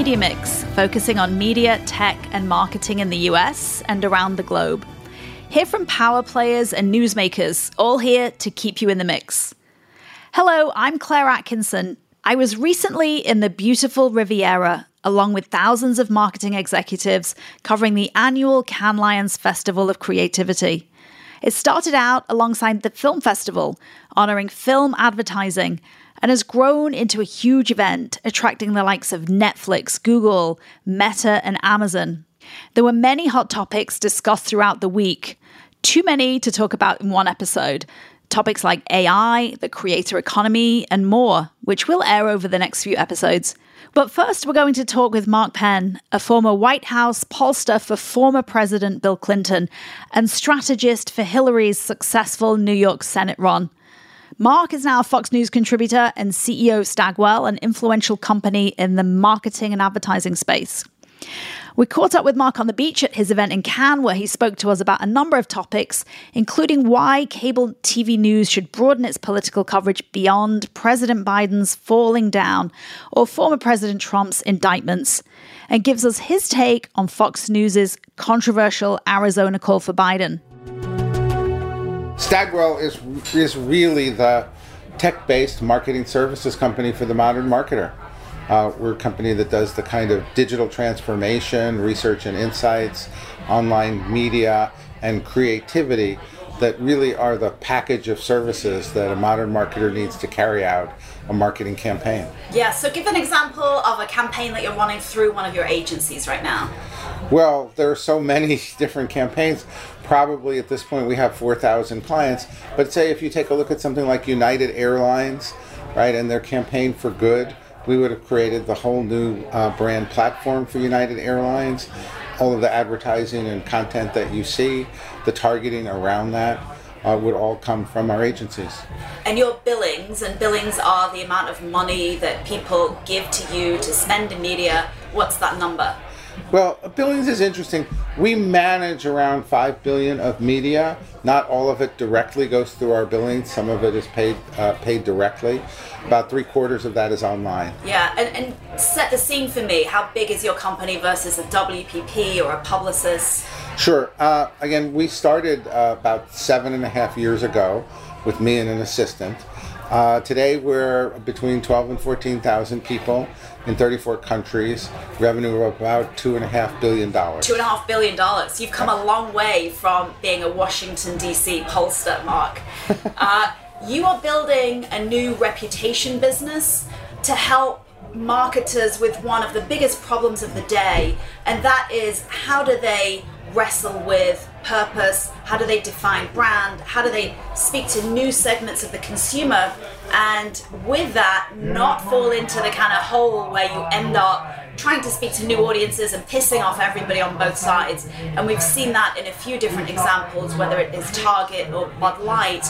Media Mix, focusing on media, tech, and marketing in the US and around the globe. Hear from power players and newsmakers, all here to keep you in the mix. Hello, I'm Claire Atkinson. I was recently in the beautiful Riviera, along with thousands of marketing executives, covering the annual Cannes Lions Festival of Creativity. It started out alongside the Film Festival, honoring film advertising and has grown into a huge event, attracting the likes of Netflix, Google, Meta, and Amazon. There were many hot topics discussed throughout the week, too many to talk about in one episode. Topics like AI, the creator economy, and more, which will air over the next few episodes. But first, we're going to talk with Mark Penn, a former White House pollster for former President Bill Clinton and strategist for Hillary's successful New York Senate run. Mark is now a Fox News contributor and CEO of Stagwell, an influential company in the marketing and advertising space. We caught up with Mark on the beach at his event in Cannes, where he spoke to us about a number of topics, including why cable TV news should broaden its political coverage beyond President Biden's falling down or former President Trump's indictments, and gives us his take on Fox News's controversial Arizona call for Biden. Stagwell is is really the tech-based marketing services company for the modern marketer. Uh, we're a company that does the kind of digital transformation, research and insights, online media, and creativity that really are the package of services that a modern marketer needs to carry out a marketing campaign. Yeah, so give an example of a campaign that you're running through one of your agencies right now. Well, there are so many different campaigns. Probably at this point we have 4,000 clients. But say if you take a look at something like United Airlines, right, and their campaign for good, we would have created the whole new uh, brand platform for United Airlines. All of the advertising and content that you see, the targeting around that. Uh, would all come from our agencies. And your billings, and billings are the amount of money that people give to you to spend in media. What's that number? Well, billings is interesting. We manage around five billion of media. Not all of it directly goes through our billings. Some of it is paid uh, paid directly. About three quarters of that is online. Yeah, and, and set the scene for me. How big is your company versus a WPP or a Publicis? Sure. Uh, again, we started uh, about seven and a half years ago with me and an assistant. Uh, today we're between 12 and 14,000 people in 34 countries, revenue of about two and a half billion dollars. Two and a half billion dollars. You've come a long way from being a Washington D.C. pollster, Mark. uh, you are building a new reputation business to help marketers with one of the biggest problems of the day, and that is how do they wrestle with purpose? How do they define brand? How do they speak to new segments of the consumer? And with that, not fall into the kind of hole where you end up trying to speak to new audiences and pissing off everybody on both sides. And we've seen that in a few different examples, whether it is Target or Bud Light.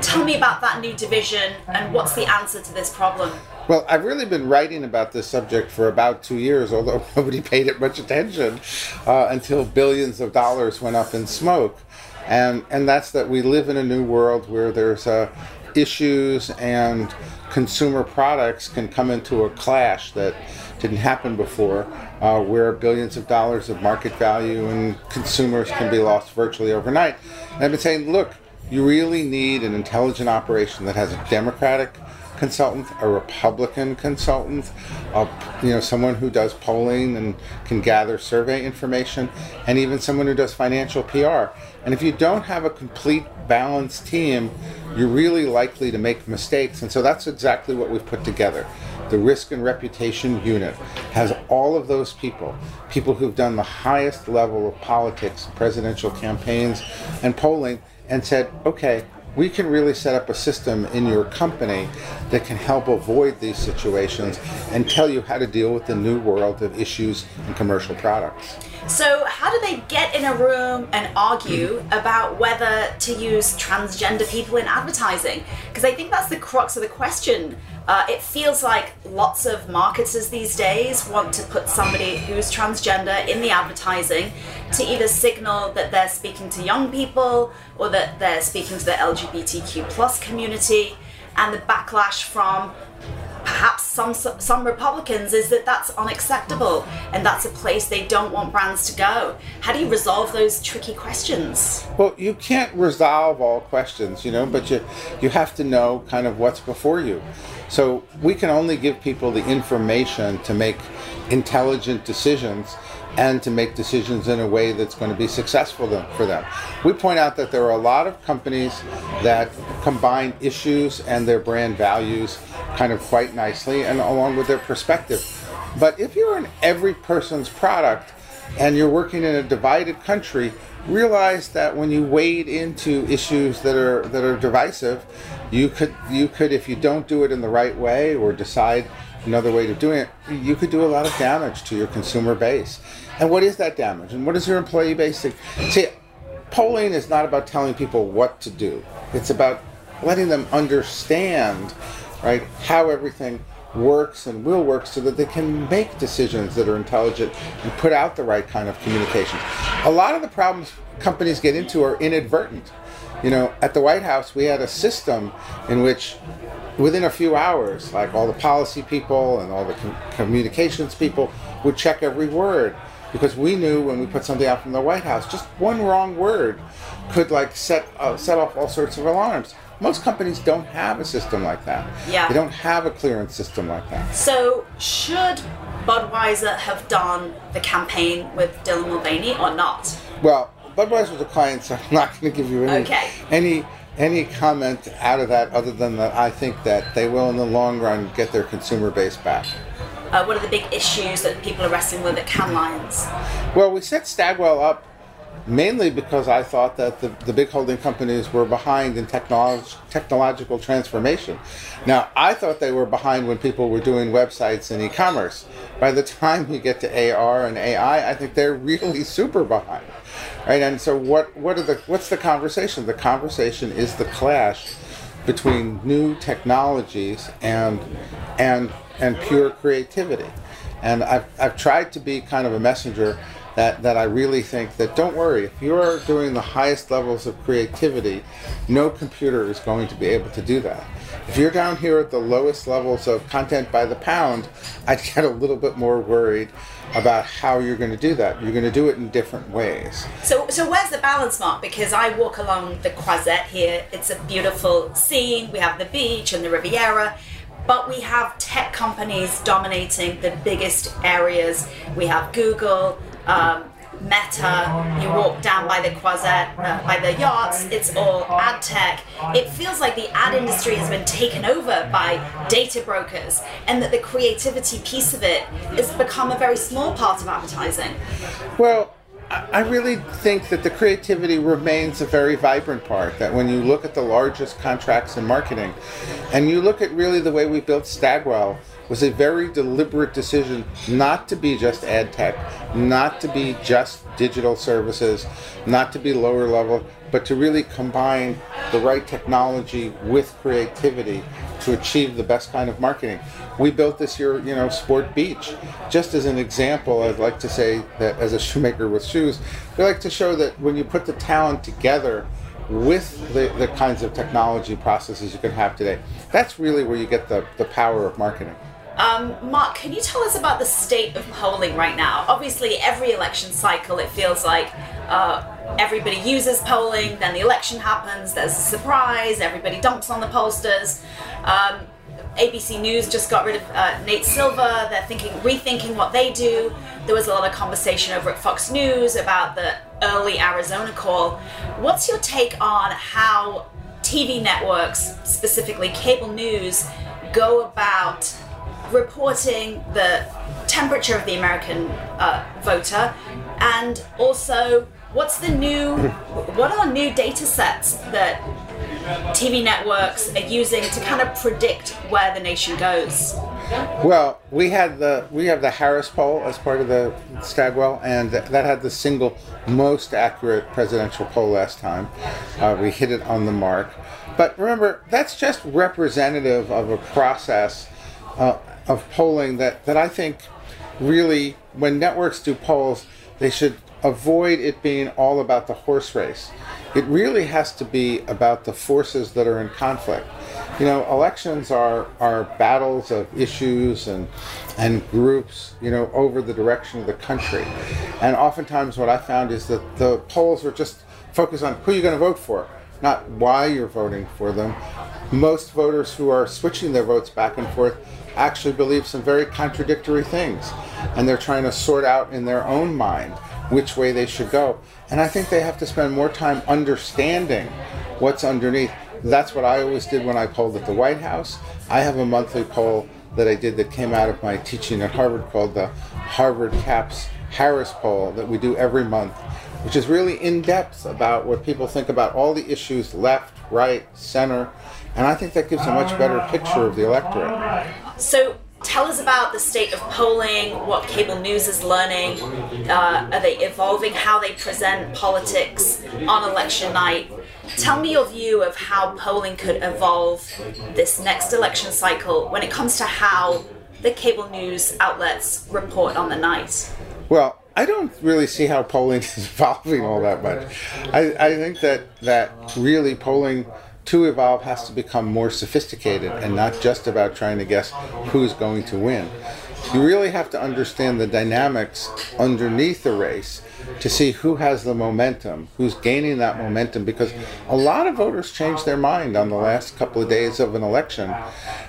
Tell me about that new division and what's the answer to this problem? Well, I've really been writing about this subject for about two years, although nobody paid it much attention uh, until billions of dollars went up in smoke. And, and that's that we live in a new world where there's uh, issues and consumer products can come into a clash that didn't happen before, uh, where billions of dollars of market value and consumers can be lost virtually overnight. And I've been saying, look, you really need an intelligent operation that has a democratic consultant, a Republican consultant, a, you know, someone who does polling and can gather survey information, and even someone who does financial PR. And if you don't have a complete balanced team, you're really likely to make mistakes. And so that's exactly what we've put together. The risk and reputation unit has all of those people, people who've done the highest level of politics, presidential campaigns, and polling, and said, okay, we can really set up a system in your company that can help avoid these situations and tell you how to deal with the new world of issues and commercial products. So, how do they get in a room and argue about whether to use transgender people in advertising? Because I think that's the crux of the question. Uh, it feels like lots of marketers these days want to put somebody who's transgender in the advertising to either signal that they're speaking to young people or that they're speaking to the LGBTQ plus community, and the backlash from perhaps some some Republicans is that that's unacceptable and that's a place they don't want brands to go. How do you resolve those tricky questions? Well, you can't resolve all questions, you know, but you you have to know kind of what's before you. So we can only give people the information to make intelligent decisions and to make decisions in a way that's going to be successful for them. We point out that there are a lot of companies that combine issues and their brand values kind of quite nicely and along with their perspective. But if you're in every person's product and you're working in a divided country, realize that when you wade into issues that are that are divisive, you could you could if you don't do it in the right way or decide another way of doing it, you could do a lot of damage to your consumer base. And what is that damage? And what is your employee base? See, polling is not about telling people what to do. It's about letting them understand, right, how everything works and will work so that they can make decisions that are intelligent and put out the right kind of communication. A lot of the problems companies get into are inadvertent. You know, at the White House, we had a system in which within a few hours, like all the policy people and all the com- communications people would check every word because we knew when we put something out from the White House, just one wrong word could like set uh, set off all sorts of alarms. Most companies don't have a system like that. Yeah. They don't have a clearance system like that. So should Budweiser have done the campaign with Dylan Mulvaney or not? Well, Budweiser's a client, so I'm not going to give you any okay. any any comment out of that other than that I think that they will in the long run get their consumer base back. Uh, what are the big issues that people are wrestling with at Cannes Lions? Well, we set Stagwell up mainly because I thought that the, the big holding companies were behind in technolog- technological transformation. Now, I thought they were behind when people were doing websites and e commerce. By the time you get to AR and AI, I think they're really super behind. Right? And so, what, what are the, what's the conversation? The conversation is the clash between new technologies and, and and pure creativity. And I've, I've tried to be kind of a messenger that, that I really think that don't worry, if you're doing the highest levels of creativity, no computer is going to be able to do that. If you're down here at the lowest levels of content by the pound, I'd get a little bit more worried about how you're going to do that. You're going to do it in different ways. So, so where's the balance mark? Because I walk along the Croisette here. It's a beautiful scene. We have the beach and the Riviera but we have tech companies dominating the biggest areas. We have Google, um, Meta, you walk down by the Croisette, uh, by the yachts, it's all ad tech. It feels like the ad industry has been taken over by data brokers, and that the creativity piece of it has become a very small part of advertising. Well, I really think that the creativity remains a very vibrant part. That when you look at the largest contracts in marketing, and you look at really the way we built Stagwell, was a very deliberate decision not to be just ad tech, not to be just digital services, not to be lower level, but to really combine the right technology with creativity to achieve the best kind of marketing. We built this year, you know, Sport Beach. Just as an example, I'd like to say that as a shoemaker with shoes, we like to show that when you put the talent together with the, the kinds of technology processes you can have today, that's really where you get the, the power of marketing. Um, Mark, can you tell us about the state of polling right now? Obviously, every election cycle, it feels like uh, everybody uses polling, then the election happens, there's a surprise, everybody dumps on the pollsters. Um, ABC News just got rid of uh, Nate Silver. They're thinking, rethinking what they do. There was a lot of conversation over at Fox News about the early Arizona call. What's your take on how TV networks, specifically cable news, go about reporting the temperature of the American uh, voter, and also what's the new, what are new data sets that TV networks are using to kind of predict where the nation goes? Well, we had the we have the Harris poll as part of the Stagwell, and that had the single most accurate presidential poll last time. Uh, we hit it on the mark, but remember that's just representative of a process uh, of polling that, that I think really, when networks do polls, they should avoid it being all about the horse race. It really has to be about the forces that are in conflict. You know, elections are, are battles of issues and, and groups, you know, over the direction of the country. And oftentimes what I found is that the polls are just focused on who you're going to vote for, not why you're voting for them. Most voters who are switching their votes back and forth actually believe some very contradictory things. And they're trying to sort out in their own mind which way they should go. And I think they have to spend more time understanding what's underneath. That's what I always did when I polled at the White House. I have a monthly poll that I did that came out of my teaching at Harvard called the Harvard CAPS Harris poll that we do every month, which is really in depth about what people think about all the issues left, right, center. And I think that gives a much better picture of the electorate. So, tell us about the state of polling, what cable news is learning. Uh, are they evolving how they present politics on election night? Tell me your view of how polling could evolve this next election cycle when it comes to how the cable news outlets report on the night. Well, I don't really see how polling is evolving all that much. I, I think that, that really polling to evolve has to become more sophisticated and not just about trying to guess who's going to win. You really have to understand the dynamics underneath the race to see who has the momentum, who's gaining that momentum, because a lot of voters change their mind on the last couple of days of an election.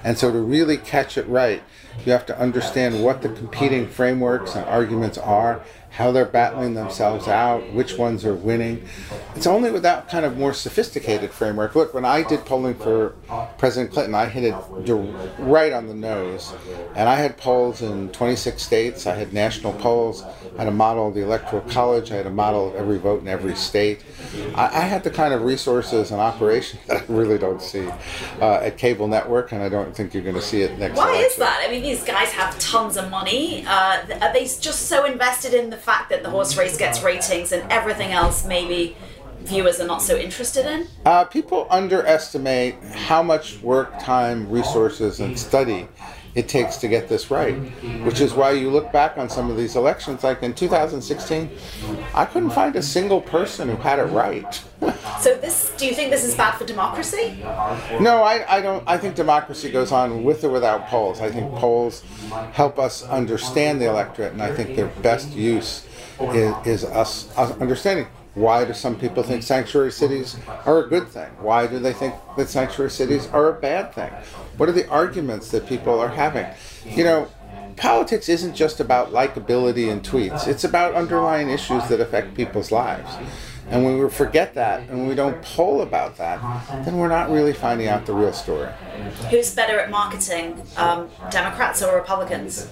And so to really catch it right, you have to understand what the competing frameworks and arguments are how they're battling themselves out, which ones are winning. It's only with that kind of more sophisticated framework. Look, when I did polling for President Clinton, I hit it right on the nose. And I had polls in 26 states, I had national polls, I had a model of the Electoral College, I had a model of every vote in every state. I, I had the kind of resources and operation that I really don't see uh, at cable network, and I don't think you're going to see it next Why election. is that? I mean, these guys have tons of money. Uh, are they just so invested in the fact that the horse race gets ratings and everything else maybe viewers are not so interested in? Uh, people underestimate how much work, time, resources, and study it takes to get this right. Which is why you look back on some of these elections, like in 2016, I couldn't find a single person who had it right. so this, do you think this is bad for democracy? No, I, I don't. I think democracy goes on with or without polls. I think polls help us understand the electorate, and I think their best use is, is us, us understanding why do some people think sanctuary cities are a good thing? Why do they think that sanctuary cities are a bad thing? What are the arguments that people are having? You know, politics isn't just about likability and tweets, it's about underlying issues that affect people's lives. And when we forget that and we don't poll about that, then we're not really finding out the real story. Who's better at marketing, um, Democrats or Republicans?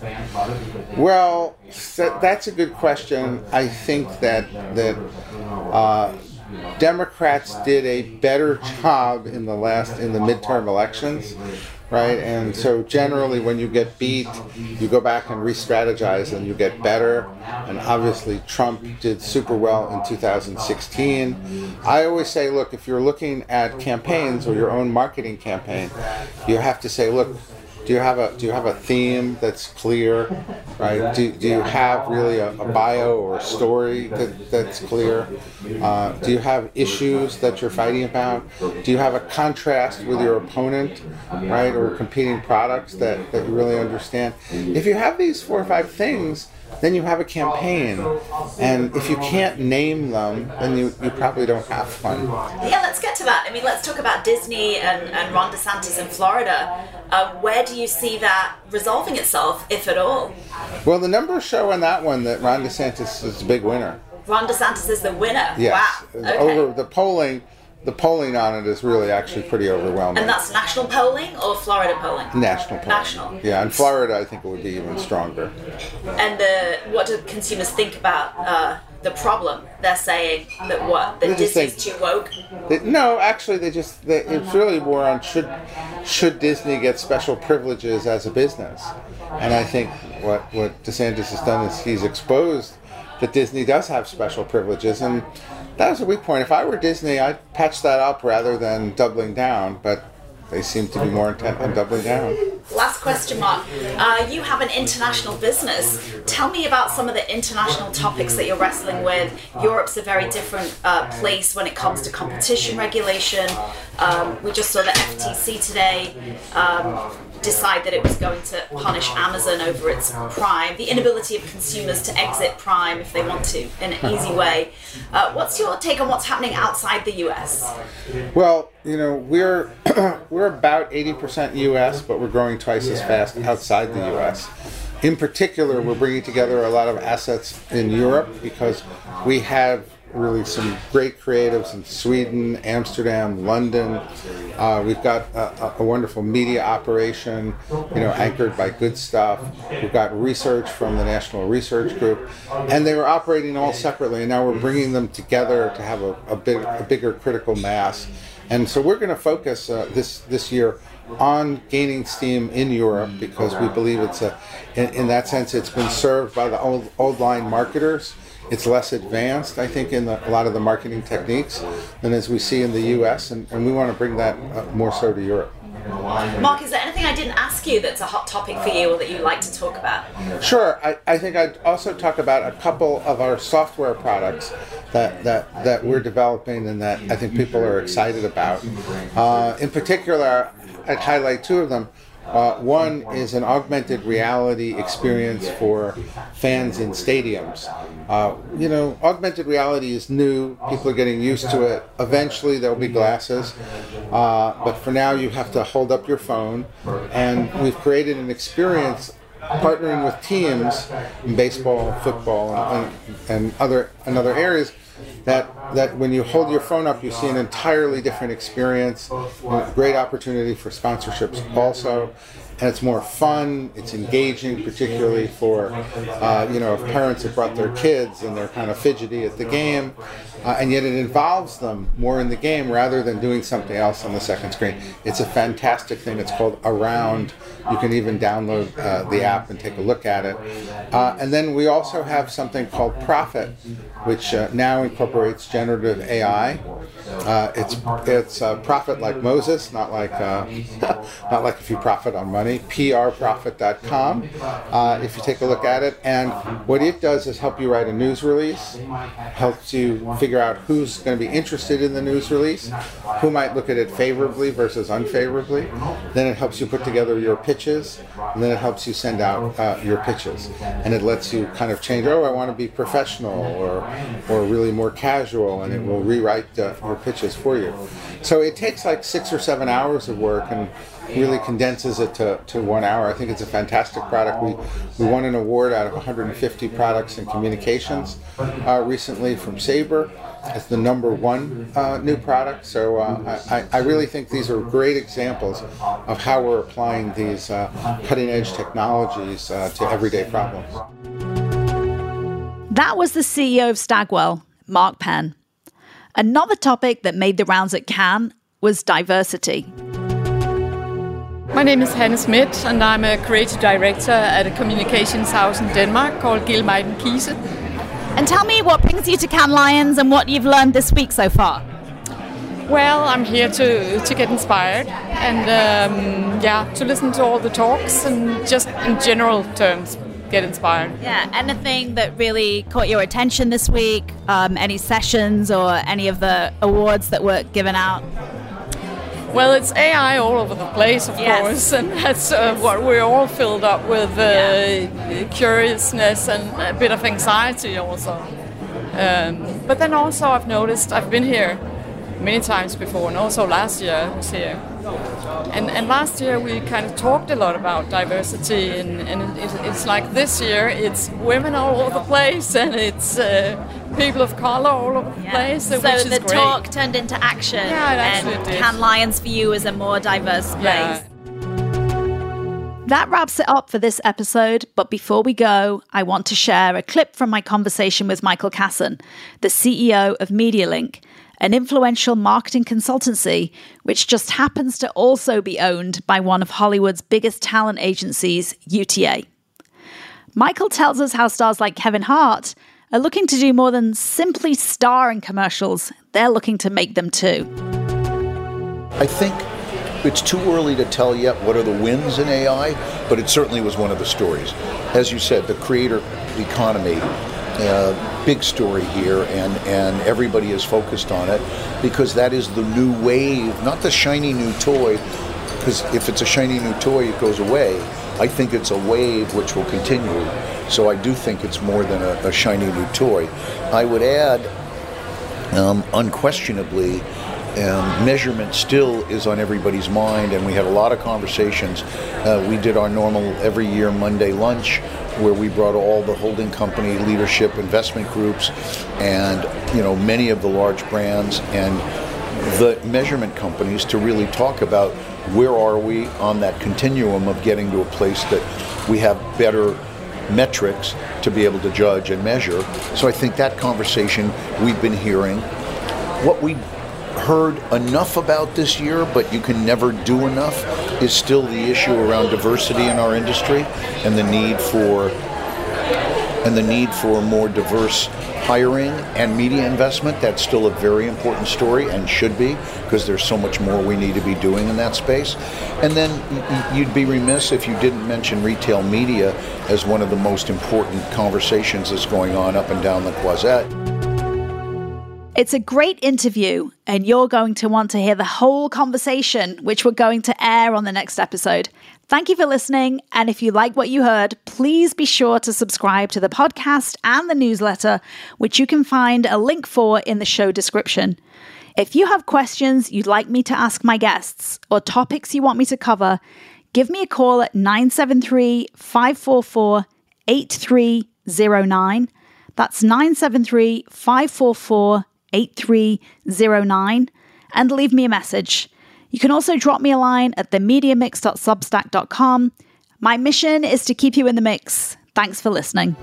Well, that's a good question. I think that that uh, Democrats did a better job in the last in the midterm elections right? And so generally, when you get beat, you go back and re-strategize, and you get better. And obviously, Trump did super well in 2016. I always say, look, if you're looking at campaigns or your own marketing campaign, you have to say, look, do you have a do you have a theme that's clear right? Do, do you have really a, a bio or a story that, that's clear? Uh, do you have issues that you're fighting about? Do you have a contrast with your opponent right or competing products that, that you really understand? If you have these four or five things then you have a campaign. And if you can't name them, then you, you probably don't have fun. Yeah, let's get to that. I mean, let's talk about Disney and, and Ron DeSantis in Florida. Uh, where do you see that resolving itself, if at all? Well, the numbers show on that one that Ron DeSantis is a big winner. Ron DeSantis is the winner. Yes. Wow. Okay. Over the polling the polling on it is really actually pretty overwhelming. And that's national polling or Florida polling? National polling. National. Yeah, in Florida, I think it would be even stronger. And the, what do consumers think about uh, the problem? They're saying that what that Disney's think, too woke. They, no, actually, they just they, it's really more on should should Disney get special privileges as a business, and I think what what DeSantis has done is he's exposed that Disney does have special privileges and that was a weak point. If I were Disney, I'd patch that up rather than doubling down, but they seem to be more intent on doubling down. last question, Mark. Uh, you have an international business. Tell me about some of the international topics that you're wrestling with. Europe's a very different uh, place when it comes to competition regulation. Um, we just saw the FTC today. Um, decide that it was going to punish Amazon over its Prime, the inability of consumers to exit Prime if they want to in an easy way. Uh, what's your take on what's happening outside the US? Well, you know, we're we're about 80% US, but we're growing twice as fast outside the US. In particular, we're bringing together a lot of assets in Europe because we have really some great creatives in Sweden, Amsterdam, London. Uh, we've got a, a, wonderful media operation, you know, anchored by Goodstuff. We've got research from the National Research Group, and they were operating all separately, and now we're bringing them together to have a, a, big, a bigger critical mass. And so we're going to focus uh, this this year on gaining steam in Europe because we believe it's a, in, in that sense, it's been served by the old, old line marketers it's less advanced, I think, in the, a lot of the marketing techniques than as we see in the U.S., and, and we want to bring that uh, more so to Europe. Mark, is there anything I didn't ask you that's a hot topic for you or that you'd like to talk about? Sure. I, I think I'd also talk about a couple of our software products that, that, that we're developing and that I think people are excited about. Uh, in particular, I'd highlight two of them. Uh, one is an augmented reality experience for fans in stadiums. Uh, you know, augmented reality is new. People are getting used to it. Eventually, there'll be glasses. Uh, but for now, you have to hold up your phone. And we've created an experience partnering with teams in baseball, football, and, and, other, and other areas that that when you hold your phone up, you see an entirely different experience. Great opportunity for sponsorships also, and it's more fun. It's engaging, particularly for uh, you know if parents have brought their kids and they're kind of fidgety at the game, uh, and yet it involves them more in the game rather than doing something else on the second screen. It's a fantastic thing. It's called Around. You can even download uh, the app and take a look at it. Uh, and then we also have something called Prophet, which uh, now incorporates generative AI. Uh, it's it's a prophet like Moses, not like uh, not like if you profit on money. prprofit.com. Uh, if you take a look at it, and what it does is help you write a news release, helps you figure out who's going to be interested in the news release, who might look at it favorably versus unfavorably. Then it helps you put together your pitches, and then it helps you send out uh, your pitches, and it lets you kind of change. Oh, I want to be professional, or or really more casual, and it will rewrite uh, your pitches for you. So it takes like six or seven hours of work and really condenses it to, to one hour. I think it's a fantastic product. We, we won an award out of 150 products in communications uh, recently from Sabre as the number one uh, new product. So uh, I, I really think these are great examples of how we're applying these uh, cutting edge technologies uh, to everyday problems. That was the CEO of Stagwell, Mark Penn. Another topic that made the rounds at Cannes was diversity. My name is Hanne Schmidt, and I'm a creative director at a communications house in Denmark called Gilmeiden Kiese. And tell me what brings you to Cannes Lions and what you've learned this week so far. Well, I'm here to, to get inspired and um, yeah, to listen to all the talks and just in general terms get inspired. Yeah, anything that really caught your attention this week? Um, any sessions or any of the awards that were given out? Well, it's AI all over the place, of yes. course, and that's uh, what we're all filled up with uh, yeah. curiousness and a bit of anxiety also. Um, but then also, I've noticed I've been here many times before, and also last year I was here. And, and last year we kind of talked a lot about diversity, and, and it, it's like this year it's women all over the place, and it's uh, people of color all over the yeah. place. So the great. talk turned into action, yeah, it and actually did. Cannes Lions for you is a more diverse place. Yeah. That wraps it up for this episode, but before we go, I want to share a clip from my conversation with Michael Kassan, the CEO of MediaLink, an influential marketing consultancy which just happens to also be owned by one of Hollywood's biggest talent agencies, UTA. Michael tells us how stars like Kevin Hart are looking to do more than simply star in commercials, they're looking to make them too. I think it's too early to tell yet what are the wins in AI, but it certainly was one of the stories. As you said, the creator economy, uh, big story here, and, and everybody is focused on it because that is the new wave, not the shiny new toy, because if it's a shiny new toy, it goes away. I think it's a wave which will continue. So I do think it's more than a, a shiny new toy. I would add, um, unquestionably, um, measurement still is on everybody's mind, and we had a lot of conversations. Uh, we did our normal every year Monday lunch where we brought all the holding company leadership investment groups and you know many of the large brands and the measurement companies to really talk about where are we on that continuum of getting to a place that we have better metrics to be able to judge and measure. So I think that conversation we've been hearing. What we heard enough about this year, but you can never do enough, is still the issue around diversity in our industry and the need for and the need for more diverse hiring and media investment. That's still a very important story and should be because there's so much more we need to be doing in that space. And then you'd be remiss if you didn't mention retail media as one of the most important conversations that's going on up and down the Croisette. It's a great interview, and you're going to want to hear the whole conversation, which we're going to air on the next episode. Thank you for listening. And if you like what you heard, please be sure to subscribe to the podcast and the newsletter, which you can find a link for in the show description. If you have questions you'd like me to ask my guests or topics you want me to cover, give me a call at 973 544 8309. That's 973 544 8309 and leave me a message. You can also drop me a line at themediamix.substack.com. My mission is to keep you in the mix. Thanks for listening.